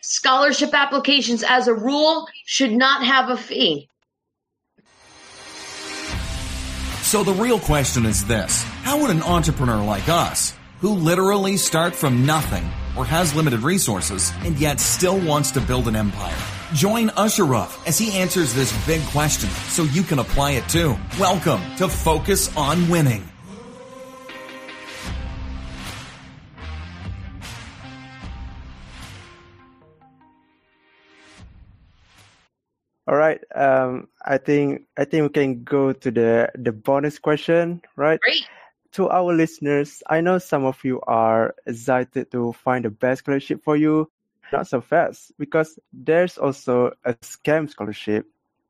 Scholarship applications, as a rule, should not have a fee. So the real question is this How would an entrepreneur like us, who literally start from nothing or has limited resources and yet still wants to build an empire, join Usherov as he answers this big question so you can apply it too? Welcome to Focus on Winning. All right. Um, I think I think we can go to the the bonus question, right? Great. To our listeners, I know some of you are excited to find the best scholarship for you. Not so fast, because there's also a scam scholarship.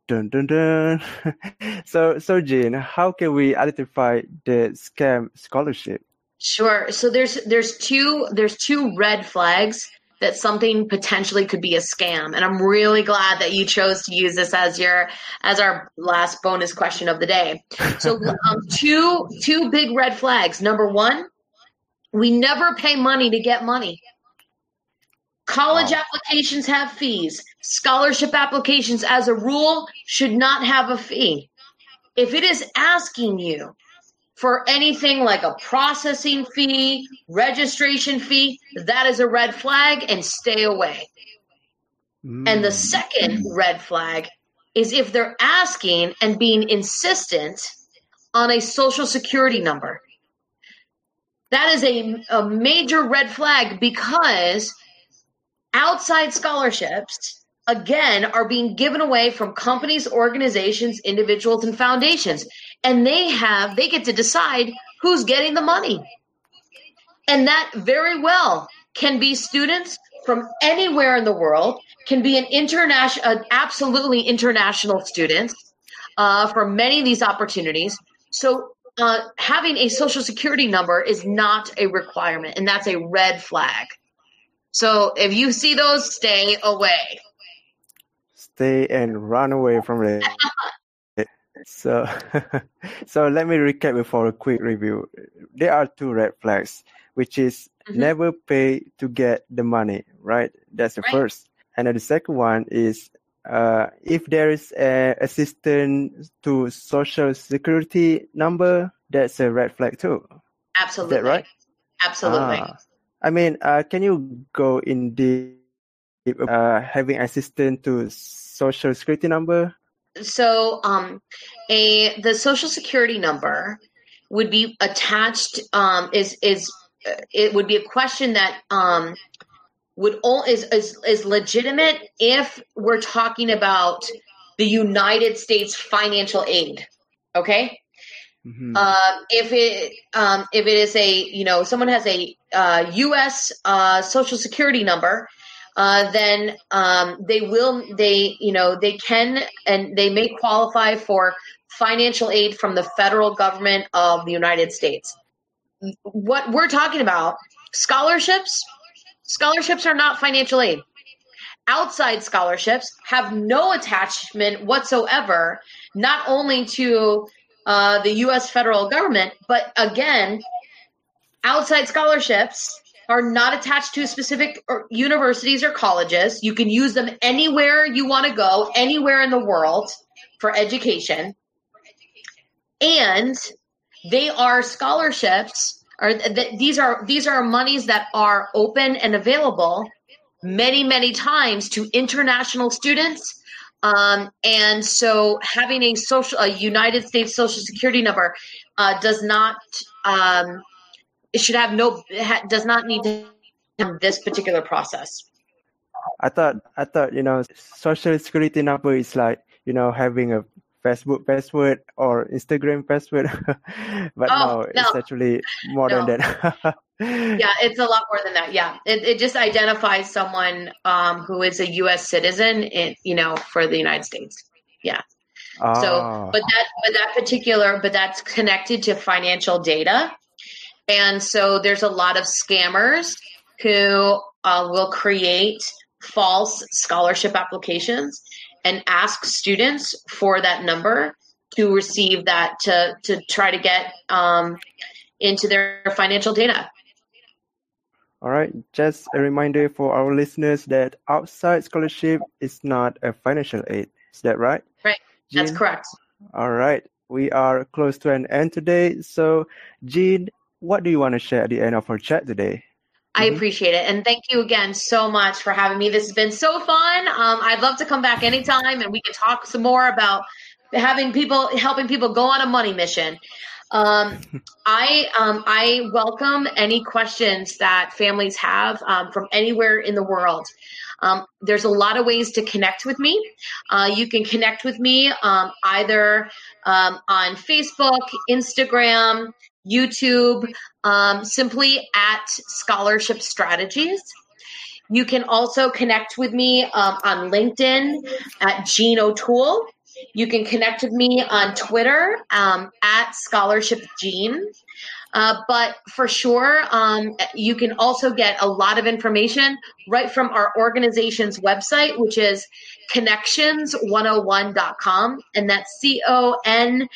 Dun dun dun. so so Jean, how can we identify the scam scholarship? Sure. So there's there's two there's two red flags that something potentially could be a scam. And I'm really glad that you chose to use this as your as our last bonus question of the day. So um, two two big red flags. Number one, we never pay money to get money. College wow. applications have fees. Scholarship applications, as a rule, should not have a fee. If it is asking you for anything like a processing fee, registration fee, that is a red flag and stay away. Mm. And the second red flag is if they're asking and being insistent on a social security number. That is a, a major red flag because outside scholarships again are being given away from companies, organizations, individuals, and foundations. And they have, they get to decide who's getting the money. And that very well can be students from anywhere in the world, can be an international, absolutely international students uh, for many of these opportunities. So uh, having a social security number is not a requirement, and that's a red flag. So if you see those, stay away stay and run away from it. so, so let me recap before a quick review. There are two red flags, which is mm-hmm. never pay to get the money, right? That's the right. first. And then the second one is uh, if there is a assistance to social security number, that's a red flag too. Absolutely. Is that right? Absolutely. Ah. I mean, uh, can you go in deep uh, having assistance to social security number? So, um, a the social security number would be attached. Um, is is uh, it would be a question that um, would all is, is is legitimate if we're talking about the United States financial aid. Okay. Mm-hmm. Uh, if it um, if it is a you know someone has a uh, U.S. Uh, social security number uh, then um, they will they you know they can and they may qualify for financial aid from the federal government of the United States. What we're talking about scholarships scholarships are not financial aid. Outside scholarships have no attachment whatsoever, not only to uh, the U.S. federal government, but again, outside scholarships are not attached to specific universities or colleges. You can use them anywhere you want to go, anywhere in the world for education. And they are scholarships or th- these are these are monies that are open and available many many times to international students um, and so having a social a united states social security number uh, does not um, it should have no does not need to have this particular process i thought i thought you know social security number is like you know having a facebook password or instagram password but oh, no, no, it's actually more no. than that yeah it's a lot more than that yeah it, it just identifies someone um, who is a us citizen in you know for the united states yeah Oh. so ah. but that but that particular but that's connected to financial data and so there's a lot of scammers who uh, will create false scholarship applications and ask students for that number to receive that to, to try to get um, into their financial data. All right. Just a reminder for our listeners that outside scholarship is not a financial aid. Is that right? Right. Jean? That's correct. All right. We are close to an end today. So, Jean, what do you want to share at the end of our chat today? I mm-hmm. appreciate it. And thank you again so much for having me. This has been so fun. Um, I'd love to come back anytime and we can talk some more about having people, helping people go on a money mission. Um, I um, I welcome any questions that families have um, from anywhere in the world. Um, there's a lot of ways to connect with me. Uh, you can connect with me um, either um, on Facebook, Instagram, YouTube, simply at Scholarship Strategies. You can also connect with me on LinkedIn at Jean O'Toole. You can connect with me on Twitter um, at Scholarship Jean. Uh, but for sure, um, you can also get a lot of information right from our organization's website, which is connections101.com. And that's C O N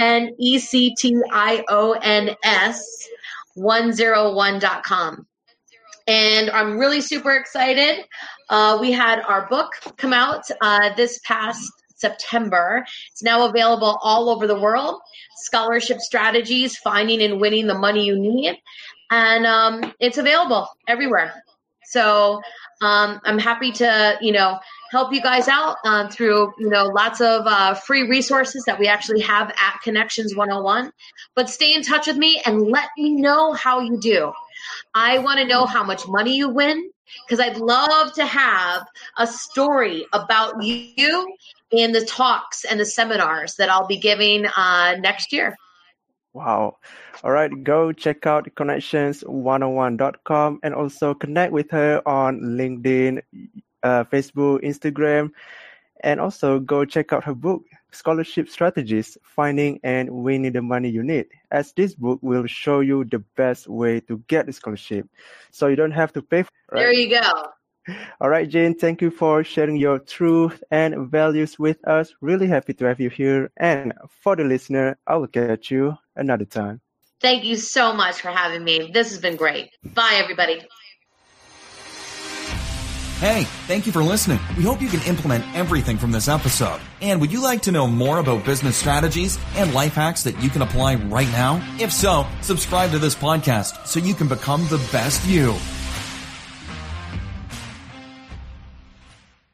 N E C T I O N S 101.com. And I'm really super excited. Uh, we had our book come out uh, this past September. It's now available all over the world. Scholarship strategies, finding and winning the money you need. And um, it's available everywhere. So um, I'm happy to, you know, help you guys out uh, through, you know, lots of uh, free resources that we actually have at Connections 101. But stay in touch with me and let me know how you do. I want to know how much money you win because I'd love to have a story about you in the talks and the seminars that I'll be giving uh, next year. Wow. All right, go check out connections101.com and also connect with her on LinkedIn, uh, Facebook, Instagram, and also go check out her book, Scholarship Strategies Finding and Winning the Money You Need, as this book will show you the best way to get a scholarship. So you don't have to pay for it. Right? There you go. All right, Jane, thank you for sharing your truth and values with us. Really happy to have you here. And for the listener, I will catch you another time. Thank you so much for having me. This has been great. Bye, everybody. Hey, thank you for listening. We hope you can implement everything from this episode. And would you like to know more about business strategies and life hacks that you can apply right now? If so, subscribe to this podcast so you can become the best you.